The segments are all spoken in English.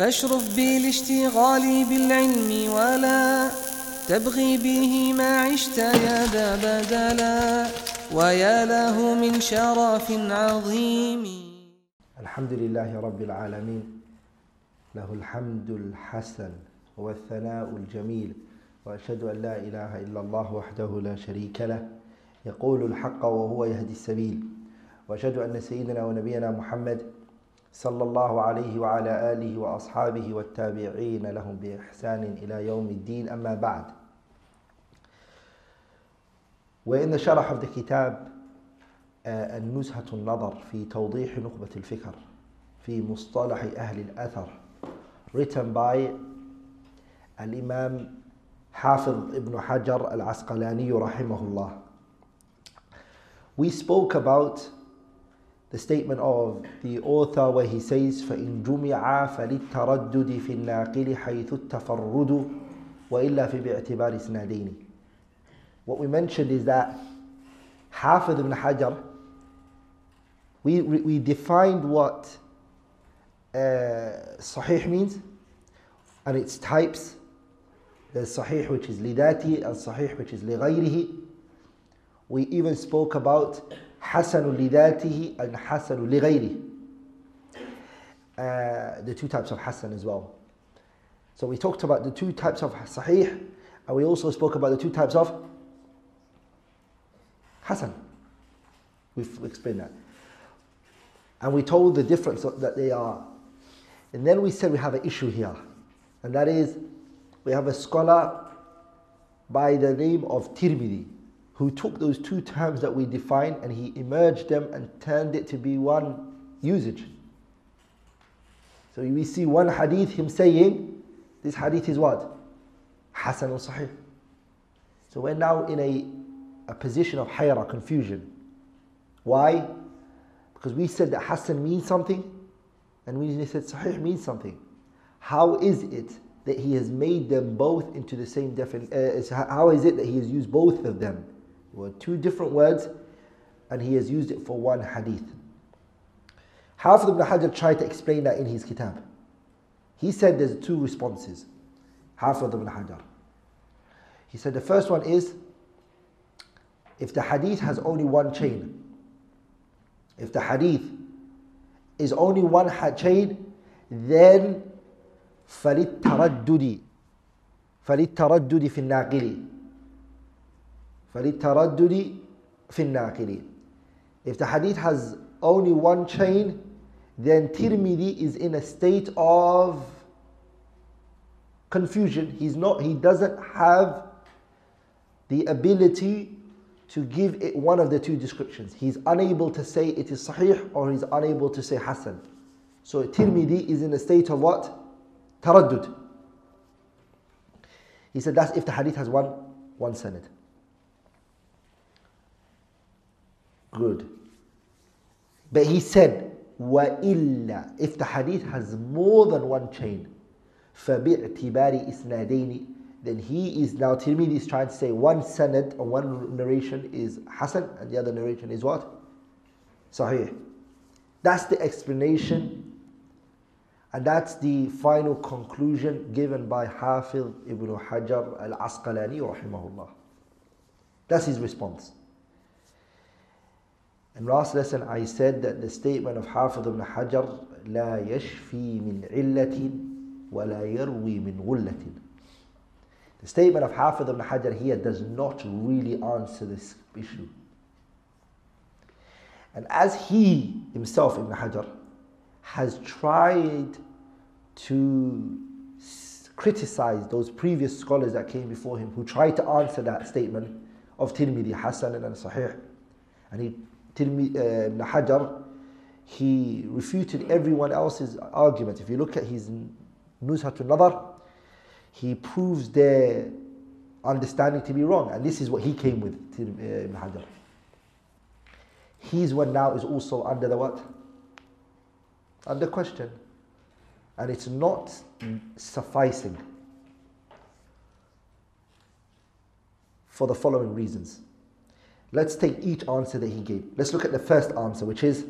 فاشرف بالاشتغال بالعلم ولا تبغي به ما عشت يا ذا بدلا ويا له من شرف عظيم. الحمد لله رب العالمين. له الحمد الحسن والثناء الجميل. وأشهد أن لا إله إلا الله وحده لا شريك له. يقول الحق وهو يهدي السبيل. وأشهد أن سيدنا ونبينا محمد صلى الله عليه وعلى آله وأصحابه والتابعين لهم بإحسان إلى يوم الدين. أما بعد وإن شرح of the كتاب النزهة النظر في توضيح نخبة الفكر في مصطلح أهل الأثر written by الإمام حافظ ابن حجر العسقلاني رحمه الله. We spoke about the statement of the author where he says فإن جمعا فللتردد في الناقل حيث التفرد وإلا في باعتبار سندين What we mentioned is that Hafiz ibn Hajar we, we, we defined what uh, Sahih means and its types. The Sahih which is lidati and Sahih which is لغيره We even spoke about Hasanu lidatihi and Hasanu lighayrihi. Uh, the two types of Hasan as well. So we talked about the two types of Sahih and we also spoke about the two types of Hassan. We've explained that. And we told the difference that they are. And then we said we have an issue here. And that is, we have a scholar by the name of Tirmidhi who took those two terms that we defined and he emerged them and turned it to be one usage. So we see one hadith, him saying, this hadith is what? Hasan al Sahih. So we're now in a a position of hayra, confusion. Why? Because we said that Hassan means something, and we said Sahih means something. How is it that he has made them both into the same definition? Uh, how is it that he has used both of them? Well, two different words, and he has used it for one hadith. Hafiz ibn Hajar tried to explain that in his kitab. He said there's two responses. Hafiz ibn Hajar. He said the first one is if the hadith has only one chain, if the hadith is only one chain, then فللتردد فللتردد في الناقل if the hadith has only one chain, then Tirmidhi is in a state of confusion. He's not, he doesn't have the ability to give it one of the two descriptions. He's unable to say it is sahih or he's unable to say hasan. So Tirmidhi is in a state of what? Taraddud. He said that's if the hadith has one, one sanad. Good. But he said, وَإِلَّا If the hadith has more than one chain, فَبِاعْتِبَارِ إِسْنَادَيْنِ then he is now Tirmidhi is trying to say one sanad or one narration is Hasan and the other narration is what? Sahih. That's the explanation and that's the final conclusion given by Hafiz ibn Hajar al-Asqalani rahimahullah. That's his response. In last lesson I said that the statement of Hafiz ibn Hajar لا يشفي من علة ولا يروي من غلة the statement of Hafid ibn Hajar here does not really answer this issue. And as he himself, Ibn Hajar, has tried to criticize those previous scholars that came before him who tried to answer that statement of Tirmidhi, Hasan and Sahih, and he, Tirmidhi, uh, uh, Ibn Hajar, he refuted everyone else's argument. If you look at his Nuzhatun Nadar, he proves their understanding to be wrong. And this is what he came with to uh, Ibn Hajar. His one now is also under the what? Under question. And it's not sufficing for the following reasons. Let's take each answer that he gave. Let's look at the first answer, which is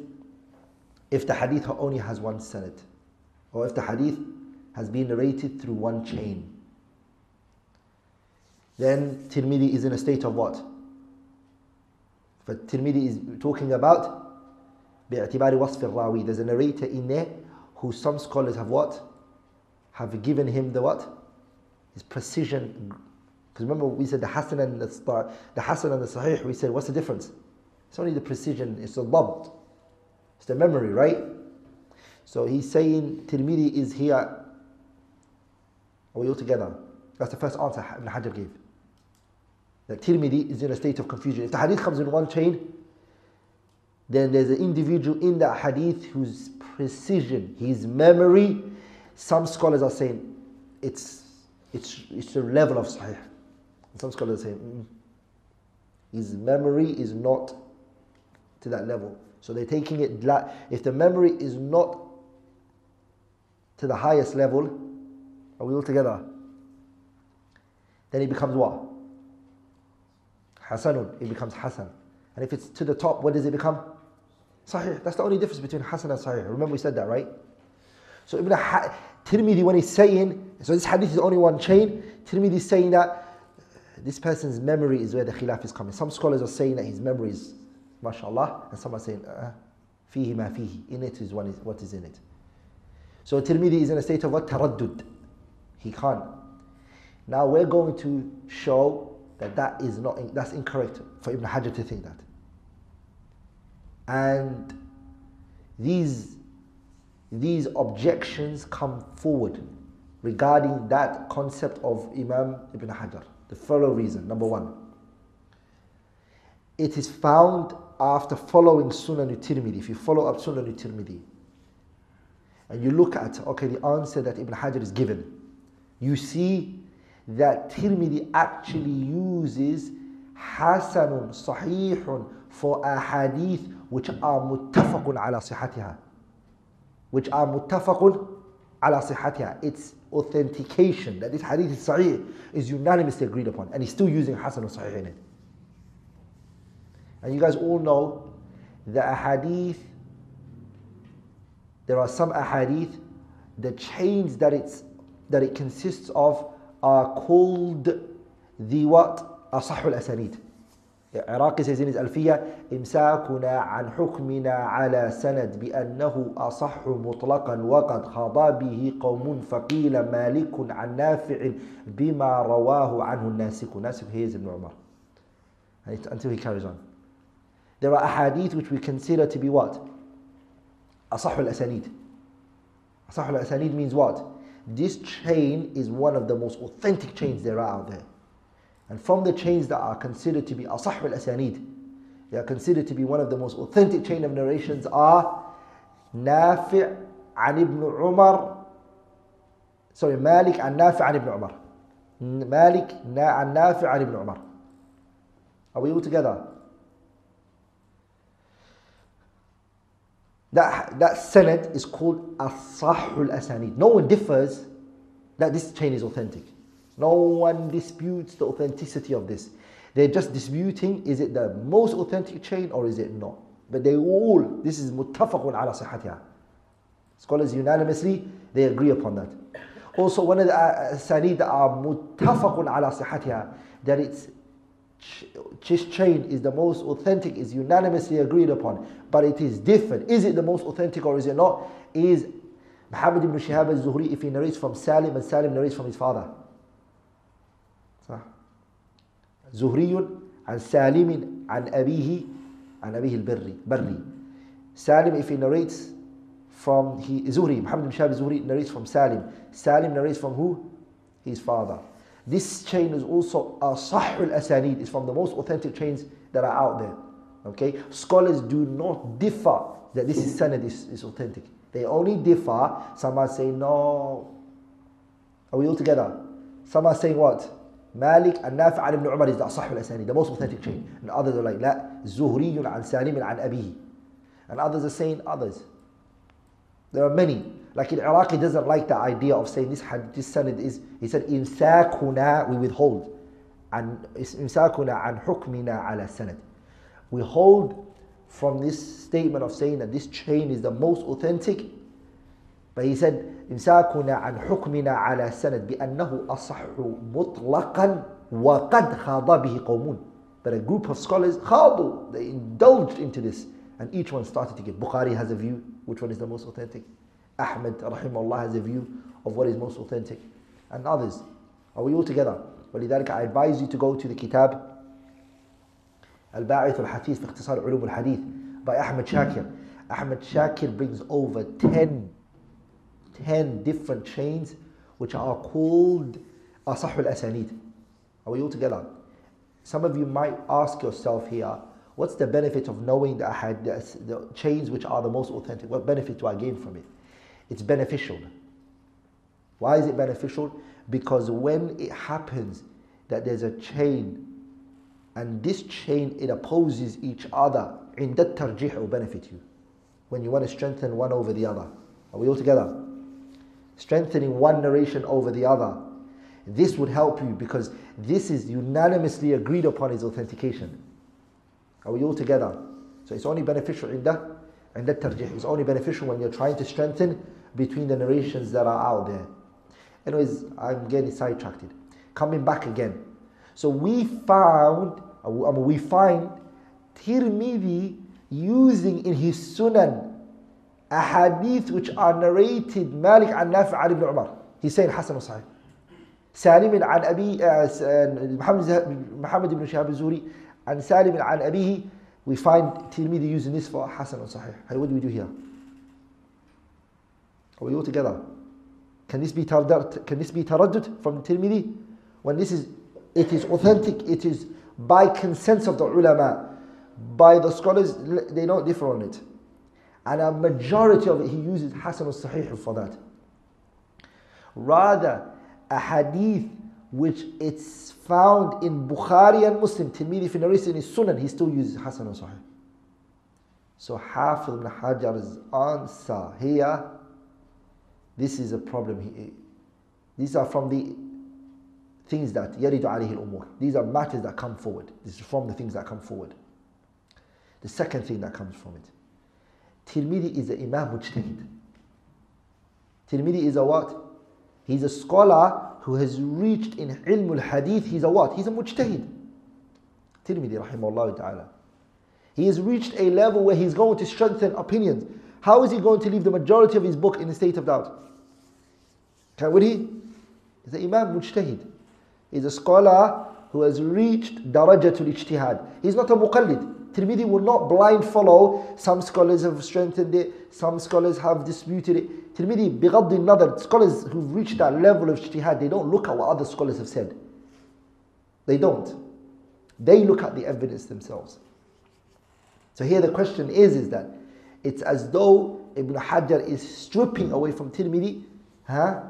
if the hadith only has one sanad, or if the hadith has been narrated through one chain. Then Tirmidhi is in a state of what? But Tirmidhi is talking about باعتبار وصف الراوي. There's a narrator in there who some scholars have what? Have given him the what? His precision. because remember we said the Hasan and the, the Hasan and the Sahih, we said what's the difference? It's only the precision, it's the dabt. It's the memory, right? So he's saying Tirmidhi is here. Are we all together? That's the first answer Ibn Hajar gave. That Tirmidhi is in a state of confusion. If the hadith comes in one chain, then there's an individual in that hadith whose precision, his memory, some scholars are saying it's it's it's a level of Sahih. Some scholars say, mm, his memory is not to that level. So they're taking it, if the memory is not to the highest level, are we all together? Then it becomes what? Hasanun, it becomes Hasan. And if it's to the top, what does it become? Sahih. That's the only difference between Hasan and Sahih. Remember we said that, right? So Ibn ha- Tirmidhi, when he's saying, so this hadith is only one chain, Tirmidhi is saying that this person's memory is where the khilaf is coming. Some scholars are saying that his memory is mashallah, and some are saying, uh, fihi ma fihi, in it is what is, in it. So Tirmidhi is in a state of what? Taraddud. He can't. Now we're going to show that that is not, that's incorrect for Ibn Hajar to think that. And these, these objections come forward regarding that concept of Imam Ibn Hajar. The following reason, number one, it is found after following Sunan Tirmidhi, if you follow up Sunan Tirmidhi, and you look at, okay, the answer that Ibn Hajar is given, you see that Tirmidhi actually uses Hasanun Sahihun for a hadith which are muttafaqun ala sihatiha. Which are muttafaqun ala sihatiha. It's authentication that this hadith is sahih is unanimously agreed upon. And he's still using Hasan al Sahih in it. And you guys all know that a hadith, there are some ahadith, the chains that, it's, that it consists of are called the what? Asahul Asanid. In his Alfiya, إمساكنا عن حكمنا على سند بأنه أصح مطلقا وقد خضى به قوم فقيل مالك عن نافع بما رواه عنه الناسك. Here is Ibn Umar. Until he carries on. There are ahadith which we consider to be what? Asahul asanid. Asahul asanid means what? This chain is one of the most authentic chains there are out there. And from the chains that are considered to be Asahul asanid, they are considered to be one of the most authentic chain of narrations are Nafi' an Ibn Umar, sorry, Malik an Nafi' an Ibn Umar. Malik an Nafi' an Ibn Umar. Are we all together? That, that sanad is called Asahul Asanid. No one differs that this chain is authentic. No one disputes the authenticity of this. They're just disputing is it the most authentic chain or is it not? But they all, this is muttafaqun ala sihatiha. Scholars unanimously, they agree upon that. Also, one of the uh, that are muttafaqun ala sihatiha, that it's this chain is the most authentic, is unanimously agreed upon, but it is different. Is it the most authentic or is it not? Is Muhammad ibn Shihab al-Zuhri if he narrates from Salim and Salim narrates from his father. صح. زهري عن سالم عن أبيه عن أبيه البري بري. Salim if he narrates from he Zuhri Muhammad ibn Shihab Zuhri narrates from Salim Salim narrates from who? His father. This chain is also asahul asanid is from the most authentic chains that are out there. Okay? Scholars do not differ that this is sanad is, is authentic. They only differ some are saying no. Are we all together? Some are saying what? Malik and Nafi' ibn Umar is the asahul asani, the most authentic chain. And others are like, la, Zuhriyun an Salim an Abihi. And others are saying others. There are many. Like in Iraq, he doesn't like the idea of saying this hadith, this sanad is, he said, imsakuna, we withhold. And imsakuna an hukmina ala sanad. We hold from this statement of saying that this chain is the most authentic. But he said, إمساكنا عن حكمنا على سند بأنه أصح مطلقا وقد خاض به قومون But a group of scholars خاضوا, they indulged into this and each one started to give. Bukhari has a view, which one is the most authentic? Ahmed rahimahullah has a view of what is most authentic and others. Are we all together? ولذلك I advise you to go to the kitab الباعث الحثيث في اختصار علوم الحديث by Ahmed Shakir. Ahmed Shakir brings over 10 10 different chains which are called Asah al-Asanid. Are we all together? Some of you might ask yourself here, what's the benefit of knowing the, ahad, the, the chains which are the most authentic? What benefit do I gain from it? It's beneficial. Why is it beneficial? Because when it happens that there's a chain and this chain it opposes each other, in that tarjih will benefit you. When you want to strengthen one over the other. Are we all together? Strengthening one narration over the other. This would help you because this is unanimously agreed upon its authentication. Are we all together? So it's only beneficial in that and that tarjih. It's only beneficial when you're trying to strengthen between the narrations that are out there. Anyways, I'm getting sidetracked. Coming back again. So we found, uh, I mean, um, we find Tirmidhi using in his Sunan ahadith which are narrated Malik an Nafi' an ibn Umar. He's saying Hassan wa Sahih. سالم عن أبي محمد محمد بن شهاب الزهري عن سالم عن أبيه we find Tirmidhi using this for Hassan and Sahih. Hey, what do we do here? Are we all together? Can this be taraddud, can this be taraddud from Tirmidhi? When this is, it is authentic, it is by consent of the ulama, by the scholars, they don't differ on it. And a majority of it, he uses Hasan al Sahih for that. Rather, a hadith which it's found in Bukhari and Muslim, Tirmidhi narration in Sunan, he still uses Hasan al Sahih. So Hafiz ibn Hajar's answer here, this is a problem. He, these are from the things that yaridu alayhi al-umur. These are matters that come forward. This is from the things that come forward. The second thing that comes from it. Tirmidhi is an Imam Mujtahid. Tirmidhi is a what? He's a scholar who has reached in ilm al-hadith. He's a what? He's a Mujtahid. Tirmidhi rahimahullah ta'ala. He has reached a level where he's going to strengthen opinions. How is he going to leave the majority of his book in a state of doubt? Can, would he? He's an Imam Mujtahid. He's a scholar who has reached darajatul ijtihad. He's not a muqallid. Tirmidhi will not blind follow. Some scholars have strengthened it, some scholars have disputed it. Tirmidhi, بغض النظر, scholars who've reached that level of ijtihad, they don't look at what other scholars have said. They don't. They look at the evidence themselves. So here the question is, is that it's as though Ibn Hajar is stripping away from Tirmidhi, huh?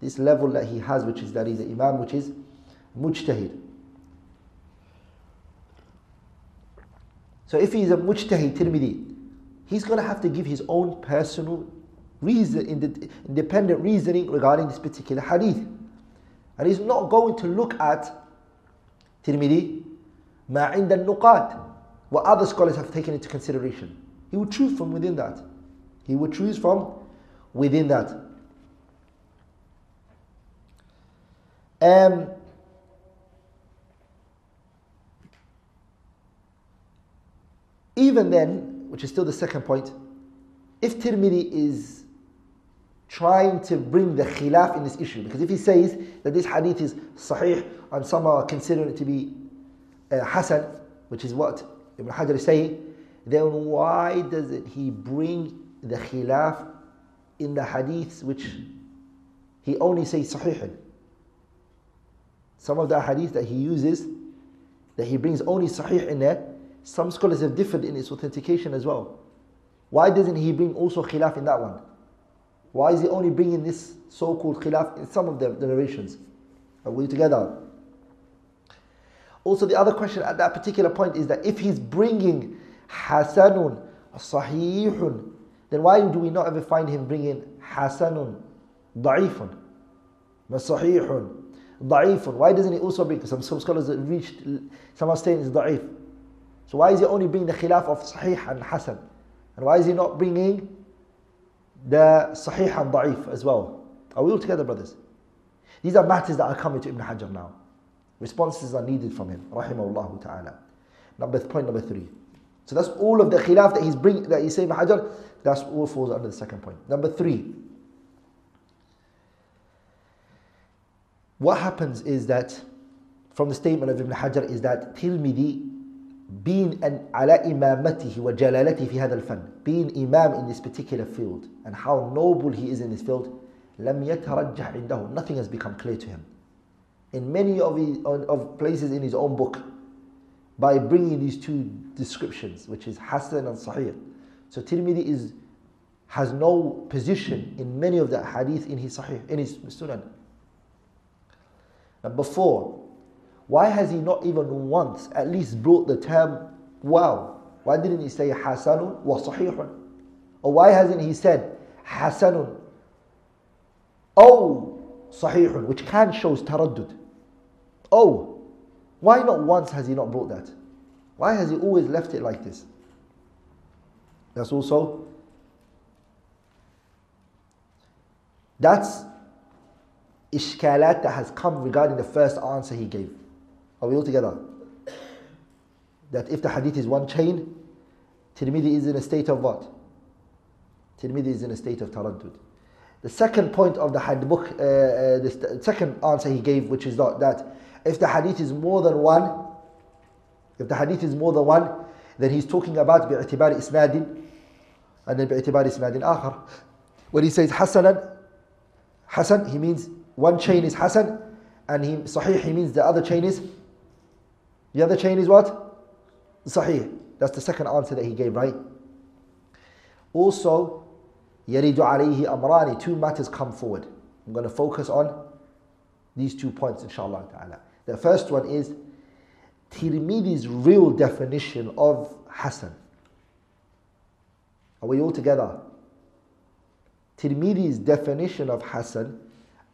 this level that he has, which is that he's an imam, which is mujtahid. So if he's a mujtahid tirmidhi, he's going to have to give his own personal reason, independent reasoning regarding this particular hadith. And he's not going to look at tirmidhi, ma inda nuqat, what other scholars have taken into consideration. He would choose from within that. He would choose from within that. Um, Even then, which is still the second point, if Tirmidhi is trying to bring the khilaf in this issue, because if he says that this hadith is sahih and some are considering it to be uh, hasan, which is what Ibn Hajar is saying, then why doesn't he bring the khilaf in the hadiths which he only says sahih? Some of the hadith that he uses, that he brings only sahih in there, some scholars have differed in its authentication as well. Why doesn't he bring also khilaf in that one? Why is he only bringing this so-called khilaf in some of the, narrations? Are we together? Also, the other question at that particular point is that if he's bringing hasanun, sahihun, then why do we not ever find him bringing hasanun, da'ifun, sahihun, da'ifun? Why doesn't he also bring? Some, some scholars reached, some are saying it's da'if. So why is he only bringing the khilaf of Sahih and Hasan? And why is he not bringing the Sahih and Da'if as well. Are we all together, brothers? These are matters that are coming to Ibn Hajar now. Responses are needed from him, rahimahullah ta'ala. Number point number three. So that's all of the khilaf that he's bring that he's saying Ibn Hajar. That's all falls under the second point. Number three. What happens is that from the statement of Ibn Hajar is that Tirmidhi being an ala imamatihi wa jalalatihi fi hadha al-fan, being imam in this particular field and how noble he is in this field. Nothing has become clear to him. In many of, his, of places in his own book, by bringing these two descriptions, which is Hasan and Sahih. So Tirmidhi is has no position in many of the hadith in his Sahih, in his Sunan. Number four, why has he not even once at least brought the term wow? Why didn't he say Hasanun wa Sahihun? Or why hasn't he said Hasanun Oh Sahihun, which can shows taraddud. Oh, why not once has he not brought that? Why has he always left it like this? That's also that's ishkalat that has come regarding the first answer he gave. Are we all together? That if the hadith is one chain, Tirmidhi is in a state of what? Tirmidhi is in a state of taraddud. The second point of the hadith book, uh, uh, the second answer he gave, which is that, that if the hadith is more than one, if the hadith is more than one, then he's talking about bi'tibar isnadin and then bi'tibar isnadin akhar. When he says hasanan, hasan, he means one chain is hasan and he, sahih, he means the other chain is the other chain is what? Sahih. That's the second answer that he gave, right? Also, يريد عليه أمران. Two matters come forward. I'm going to focus on these two points, inshallah ta'ala. The first one is Tirmidhi's real definition of Hasan. Are we all together? Tirmidhi's definition of Hasan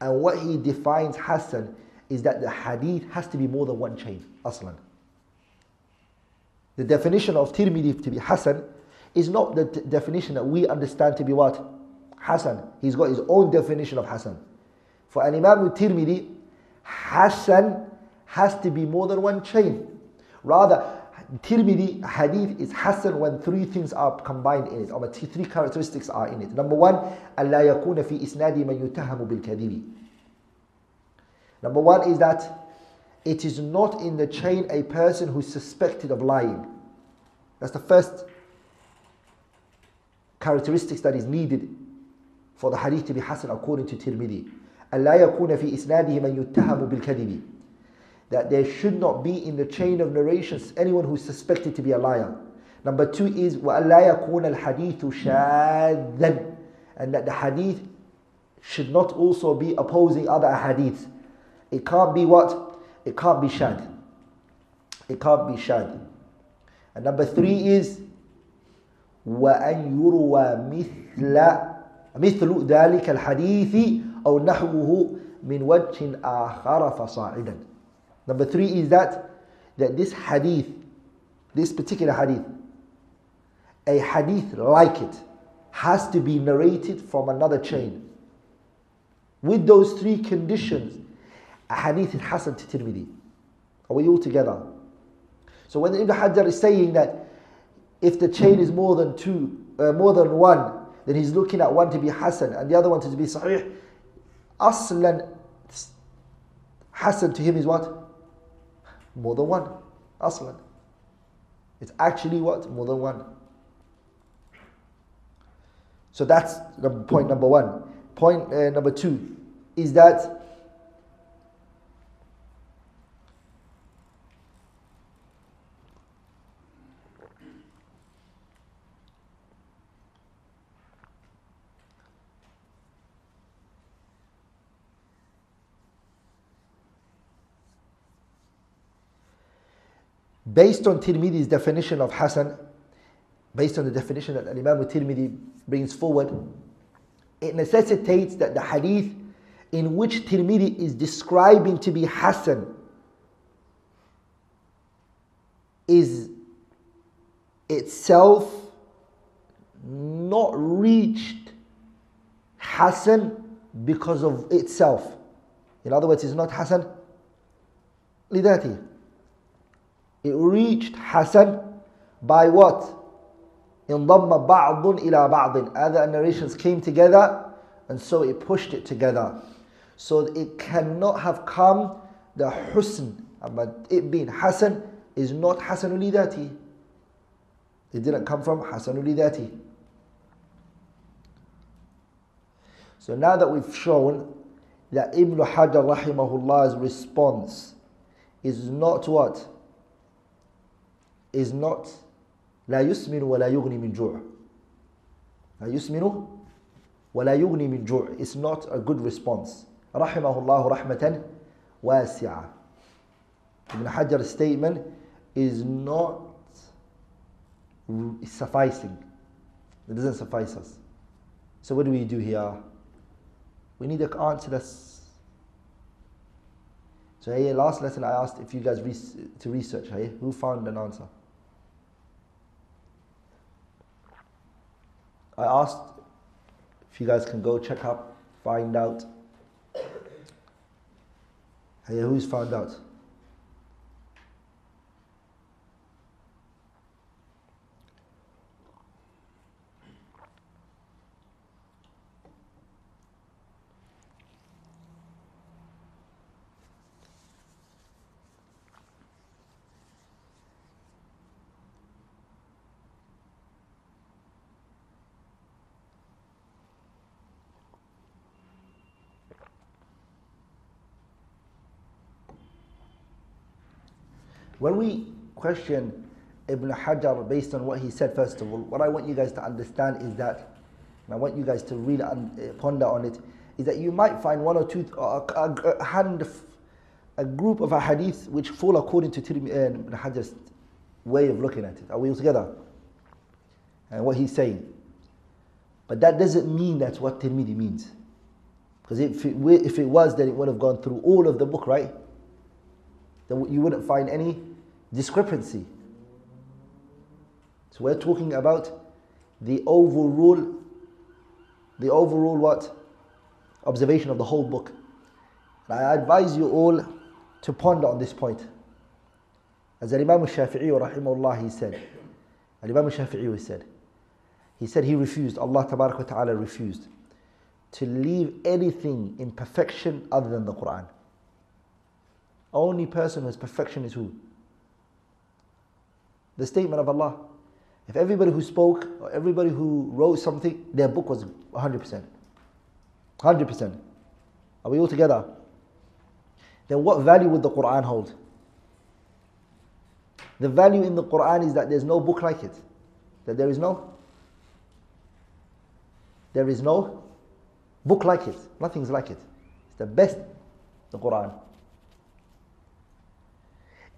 and what he defines Hasan is that the hadith has to be more than one chain, aslan. The definition of Tirmidhi to be Hasan is not the t- definition that we understand to be what? Hasan. He's got his own definition of Hasan. For an Imam Tirmidhi, Hasan has to be more than one chain. Rather, Tirmidhi hadith is Hasan when three things are combined in it, or three characteristics are in it. Number one, ألا يكون في إسناد من يتهم بالكذب. Number one is that it is not in the chain a person who's suspected of lying. That's the first characteristics that is needed for the hadith to be Hasan according to Tirmidhi. ألا يكون في إسناده من يتهم بالكذب. That there should not be in the chain of narrations anyone who's suspected to be a liar. Number two is وألا يكون الحديث شاذا. And that the hadith should not also be opposing other hadiths. It can't be what? It can't be shad. It can't be shad. And number three is وأن يروى مثل مثل ذلك الحديث أو نحوه من وجه آخر فصاعدا. Number three is that that this hadith, this particular hadith, a hadith like it, has to be narrated from another chain. With those three conditions, a hadith is Hasan to Tirmidhi. Are we all together? So when Ibn Hajar is saying that if the chain is more than two, uh, more than one, then he's looking at one to be Hasan and the other one to be Sahih. Aslan, Hasan to him is what? More than one. Aslan. It's actually what? More than one. So that's point number one. Point uh, number two is that based on Tirmidhi's definition of Hasan, based on the definition that Imam Tirmidhi brings forward, it necessitates that the hadith in which Tirmidhi is describing to be Hasan is itself not reached Hasan because of itself. In other words, it's not Hasan لذاته. It reached Hasan by what? انضم بعض إلى بعض. Other narrations came together and so it pushed it together. So it cannot have come the husn, but it being Hasan is not Hasan لذاته. It didn't come from Hasan لذاته. So now that we've shown that Ibn Hajar rahimahullah's response is not what? Is not لا يسمن ولا يغني من جوع. لا يسمن ولا يغني من جوع. It's not a good response. رحمه الله رحمة واسعة. Ibn Hajar's statement is not sufficing. It doesn't suffice us. So what do we do here? We need an answer that's. So hey, last lesson I asked if you guys re- to research. Hey, who found an answer? I asked if you guys can go check up, find out. Hey, who's found out? When we question Ibn Hajar based on what he said, first of all, what I want you guys to understand is that, and I want you guys to really uh, ponder on it, is that you might find one or two, uh, a, a, hand, a group of hadith which fall according to Tirmidhi, uh, Ibn Hajar's way of looking at it. Are we all together? And what he's saying. But that doesn't mean that's what Tirmidhi means. Because if it, if it was, then it would have gone through all of the book, right? Then you wouldn't find any discrepancy. So we're talking about the overall, the overall what? Observation of the whole book. And I advise you all to ponder on this point. As Imam Shafi'i rahimahullah he said, Imam Shafi'i said, he said he refused, Allah Ta'ala refused to leave anything in perfection other than the Quran. Only person who has perfection is who? The statement of Allah. If everybody who spoke or everybody who wrote something, their book was 100%. 100%. Are we all together? Then what value would the Quran hold? The value in the Quran is that there's no book like it. That there is no there is no book like it. Nothing's like it. It's the best, the Quran.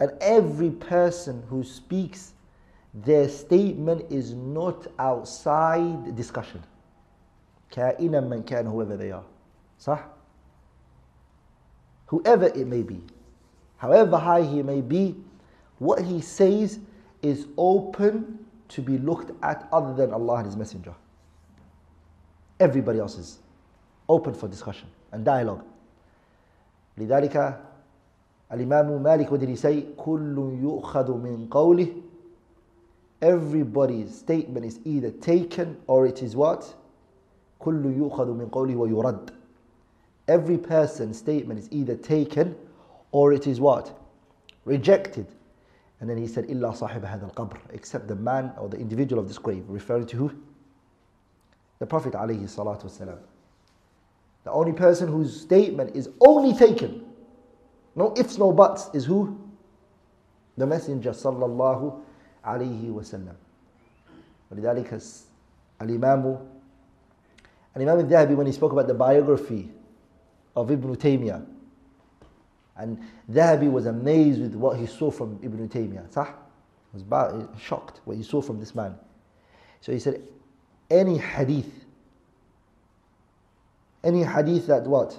And every person who speaks, their statement is not outside discussion. كائنا من كان whoever they are. صح? Whoever it may be, however high he may be, what he says is open to be looked at other than Allah and His Messenger. Everybody else is open for discussion and dialogue. لذلك الإمام مالك what did he say كل يؤخذ من قوله everybody's statement is either taken or it is what كل يؤخذ من قوله ويرد every person's statement is either taken or it is what rejected and then he said إلا صاحب هذا القبر except the man or the individual of this grave referring to who the Prophet عليه الصلاة والسلام the only person whose statement is only taken no ifs, no buts is who? The Messenger sallallahu alayhi wasallam. ولذلك الإمام الإمام الذهبي when he spoke about the biography of Ibn Taymiyyah and Dhahabi was amazed with what he saw from Ibn Taymiyyah. Sah? was shocked what he saw from this man. So he said, any hadith, any hadith that what?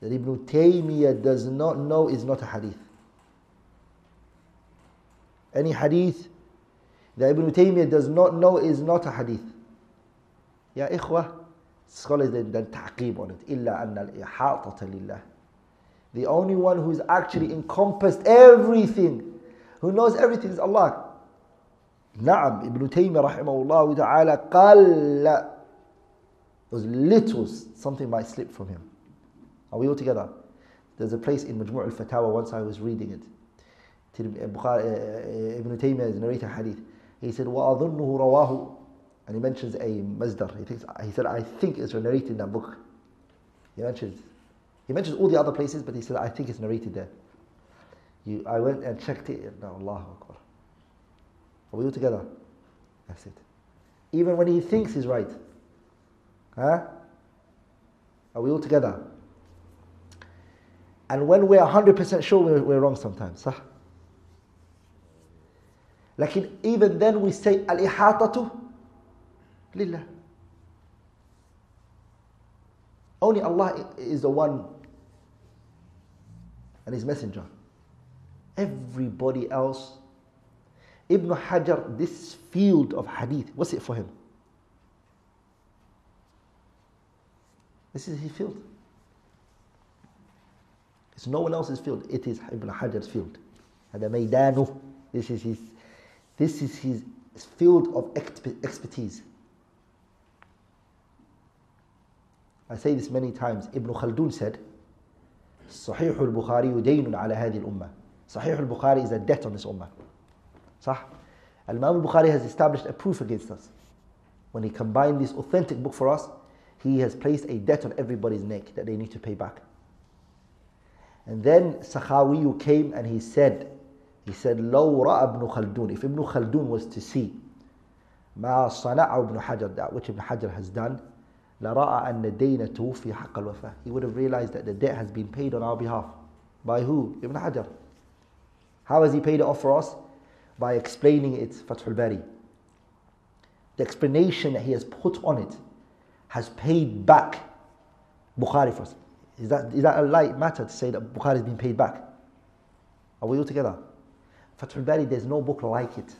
that Ibn Taymiyyah does not know is not a hadith. Any hadith that Ibn Taymiyyah does not know is not a hadith. Ya ikhwah, scholars then ta'qib on it. Illa anna al-ihatata lillah. The only one who's actually encompassed everything, who knows everything is Allah. Na'am, Ibn Taymiyyah rahimahullah ta'ala qalla. It was little, something might slip from him. Are we all together? There's a place in Majmu' al-Fatawa once I was reading it. Ibn Taymiyyah is narrating hadith. He said, وَأَظُنُّهُ رَوَاهُ And he mentions a masdar. He, thinks, he said, I think it's narrated in that book. He mentions, he mentions all the other places, but he said, I think it's narrated there. You, I went and checked it. No, Allahu Akbar. Are we all together? That's it. Even when he thinks he's right. Huh? Are we all together? And when we're 100% sure we're, we're wrong sometimes. Huh? لكن even then we say الإحاطة لله Only Allah is the one and His Messenger. Everybody else, Ibn Hajar, this field of hadith, what's it for him? This is his field. It's no one else's field. It is Ibn Hajar's field. هذا ميدانه. This is his this is his field of expertise. I say this many times. Ibn Khaldun said, صحيح البخاري دين على هذه الأمة. صحيح البخاري is a debt on this ummah. صح? Al-Imam al-Bukhari has established a proof against us. When he combined this authentic book for us, he has placed a debt on everybody's neck that they need to pay back. And then Sakhawi came and he said, he said, لو رأى ابن خلدون, if Ibn Khaldun was to see ما صنعه ابن حجر, that which Ibn Hajar has done, لرأى أن دين توفي حق الوفاء. He would have realized that the debt has been paid on our behalf. By who? Ibn Hajar. How has he paid it off for us? By explaining it, Fathul Bari. The explanation that he has put on it has paid back Bukhari for us. Is that, is that a light matter to say that Bukhari has been paid back? Are we all together? Fathul Bari, there's no book like it.